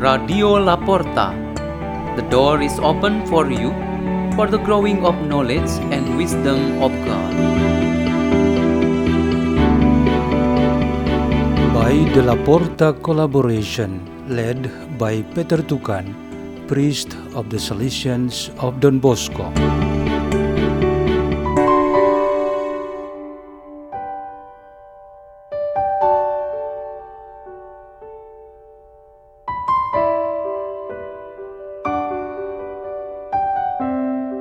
Radio La Porta. The door is open for you for the growing of knowledge and wisdom of God. By the La Porta collaboration, led by Peter Tukan, priest of the Salesians of Don Bosco.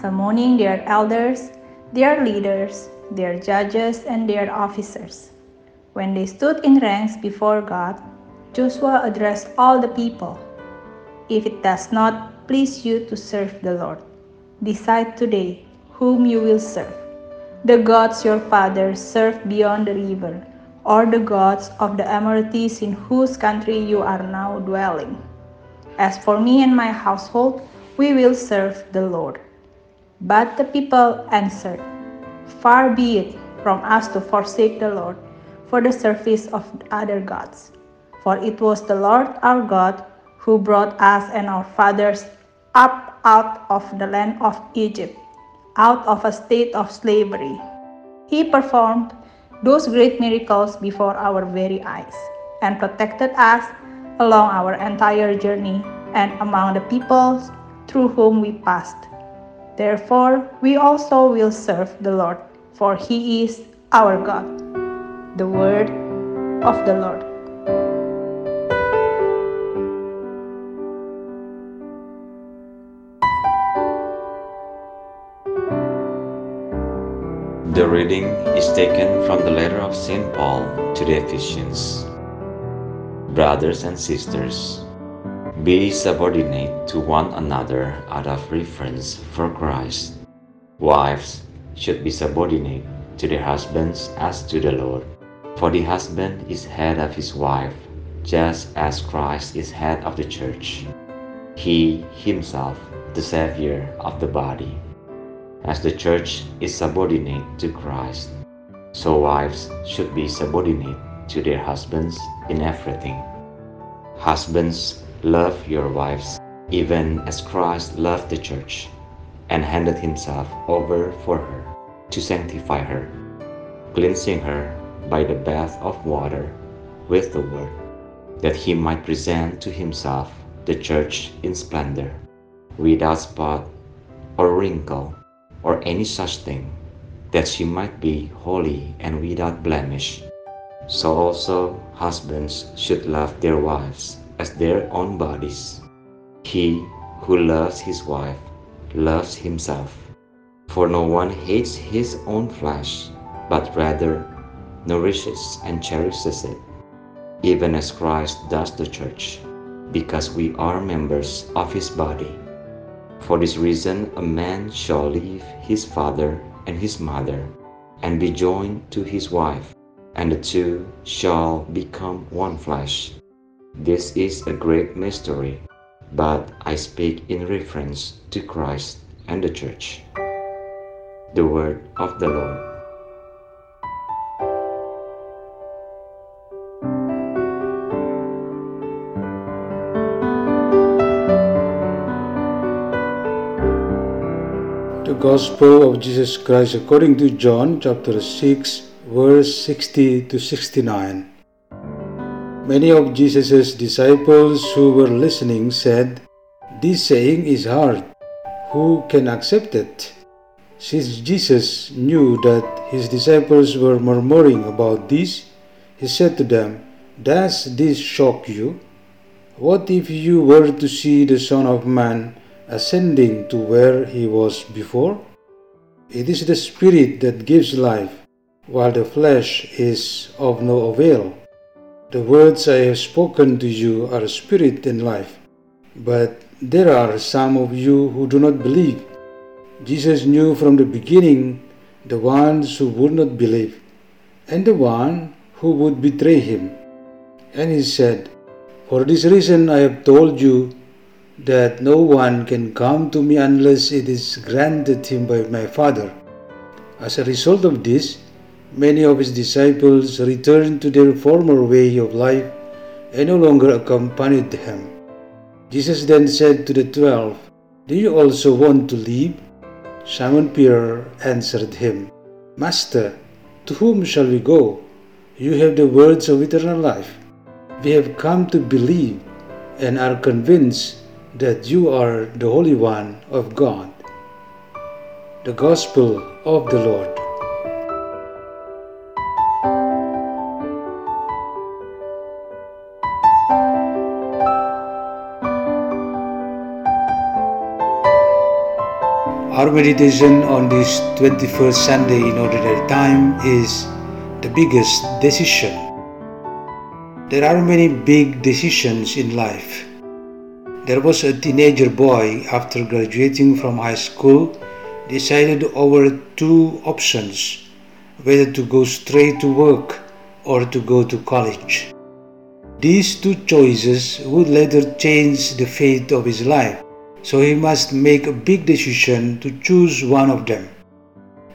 summoning their elders, their leaders, their judges, and their officers. When they stood in ranks before God, Joshua addressed all the people If it does not please you to serve the Lord, decide today whom you will serve the gods your fathers served beyond the river, or the gods of the Amorites in whose country you are now dwelling. As for me and my household, we will serve the Lord. But the people answered, Far be it from us to forsake the Lord for the service of other gods. For it was the Lord our God who brought us and our fathers up out of the land of Egypt out of a state of slavery. He performed those great miracles before our very eyes and protected us along our entire journey and among the peoples through whom we passed. Therefore, we also will serve the Lord, for he is our God. The word of the Lord. The reading is taken from the letter of St. Paul to the Ephesians. Brothers and sisters, be subordinate to one another out of reverence for Christ. Wives should be subordinate to their husbands as to the Lord. For the husband is head of his wife, just as Christ is head of the church. He himself, the Savior of the body. As the church is subordinate to Christ, so wives should be subordinate to their husbands in everything. Husbands, love your wives, even as Christ loved the church and handed himself over for her to sanctify her, cleansing her by the bath of water with the word, that he might present to himself the church in splendor, without spot or wrinkle or any such thing, that she might be holy and without blemish. So also husbands should love their wives as their own bodies. He who loves his wife loves himself. For no one hates his own flesh, but rather nourishes and cherishes it, even as Christ does the church, because we are members of his body. For this reason, a man shall leave his father and his mother, and be joined to his wife, and the two shall become one flesh. This is a great mystery, but I speak in reference to Christ and the church. The word of the Lord. The Gospel of Jesus Christ according to John chapter 6 verse 60 to 69. Many of Jesus' disciples who were listening said, This saying is hard. Who can accept it? Since Jesus knew that his disciples were murmuring about this, he said to them, Does this shock you? What if you were to see the Son of Man ascending to where he was before? It is the Spirit that gives life, while the flesh is of no avail. The words I have spoken to you are spirit and life, but there are some of you who do not believe. Jesus knew from the beginning the ones who would not believe and the one who would betray him. And he said, For this reason I have told you that no one can come to me unless it is granted him by my Father. As a result of this, many of his disciples returned to their former way of life and no longer accompanied him. Jesus then said to the twelve, Do you also want to leave? Simon Peter answered him, Master, to whom shall we go? You have the words of eternal life. We have come to believe and are convinced that you are the Holy One of God. The Gospel of the Lord. Meditation on this 21st Sunday in Ordinary Time is the biggest decision. There are many big decisions in life. There was a teenager boy after graduating from high school decided over two options whether to go straight to work or to go to college. These two choices would later change the fate of his life so he must make a big decision to choose one of them.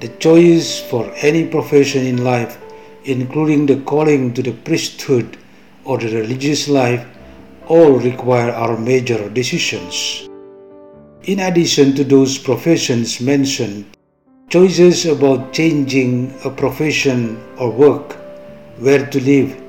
The choice for any profession in life, including the calling to the priesthood or the religious life, all require our major decisions. In addition to those professions mentioned, choices about changing a profession or work, where to live,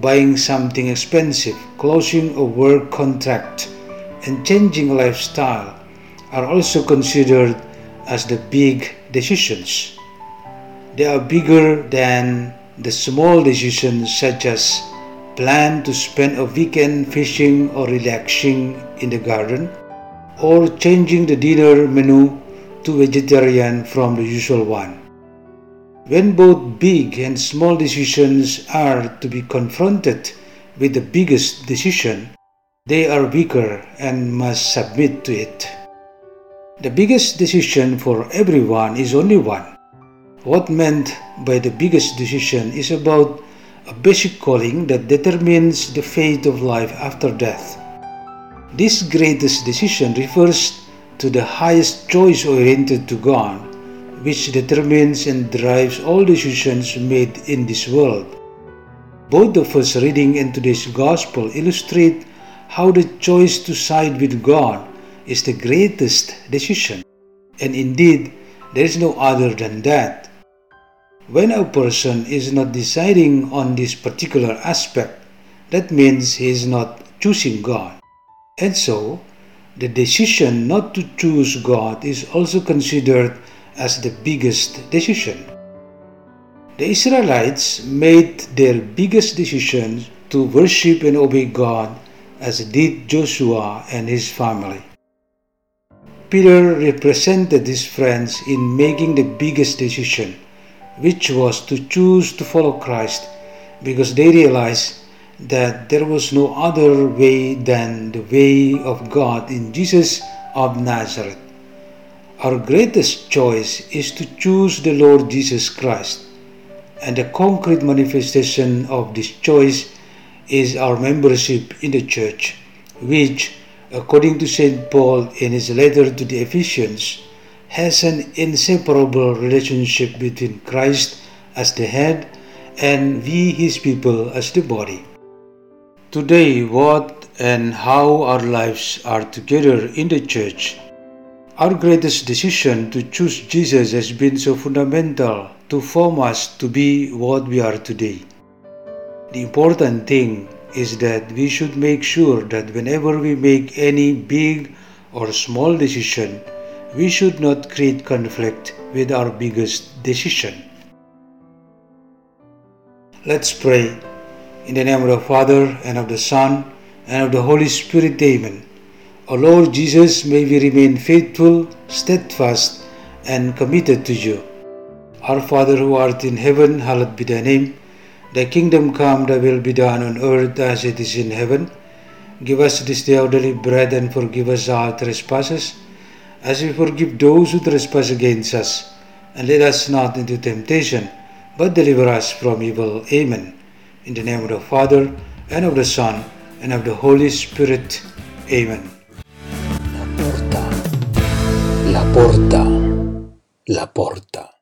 buying something expensive, closing a work contract, and changing lifestyle are also considered as the big decisions. They are bigger than the small decisions such as plan to spend a weekend fishing or relaxing in the garden or changing the dinner menu to vegetarian from the usual one. When both big and small decisions are to be confronted with the biggest decision, they are weaker and must submit to it. The biggest decision for everyone is only one. What meant by the biggest decision is about a basic calling that determines the fate of life after death. This greatest decision refers to the highest choice oriented to God, which determines and drives all decisions made in this world. Both the first reading and today's Gospel illustrate how the choice to side with God is the greatest decision. And indeed, there is no other than that. When a person is not deciding on this particular aspect, that means he is not choosing God. And so, the decision not to choose God is also considered as the biggest decision. The Israelites made their biggest decision to worship and obey God as did Joshua and his family. Peter represented his friends in making the biggest decision, which was to choose to follow Christ because they realized that there was no other way than the way of God in Jesus of Nazareth. Our greatest choice is to choose the Lord Jesus Christ, and the concrete manifestation of this choice is our membership in the church, which, according to St. Paul in his letter to the Ephesians, has an inseparable relationship between Christ as the head and we, his people, as the body. Today, what and how our lives are together in the church. Our greatest decision to choose Jesus has been so fundamental to form us to be what we are today. The important thing is that we should make sure that whenever we make any big or small decision, we should not create conflict with our biggest decision. Let's pray. In the name of the Father, and of the Son, and of the Holy Spirit, Amen. O Lord Jesus, may we remain faithful, steadfast, and committed to you. Our Father who art in heaven, hallowed be thy name. Thy kingdom come, thy will be done on earth as it is in heaven. Give us this day our daily bread and forgive us our trespasses, as we forgive those who trespass against us. And lead us not into temptation, but deliver us from evil. Amen. In the name of the Father, and of the Son, and of the Holy Spirit. Amen. La porta, la porta, la porta.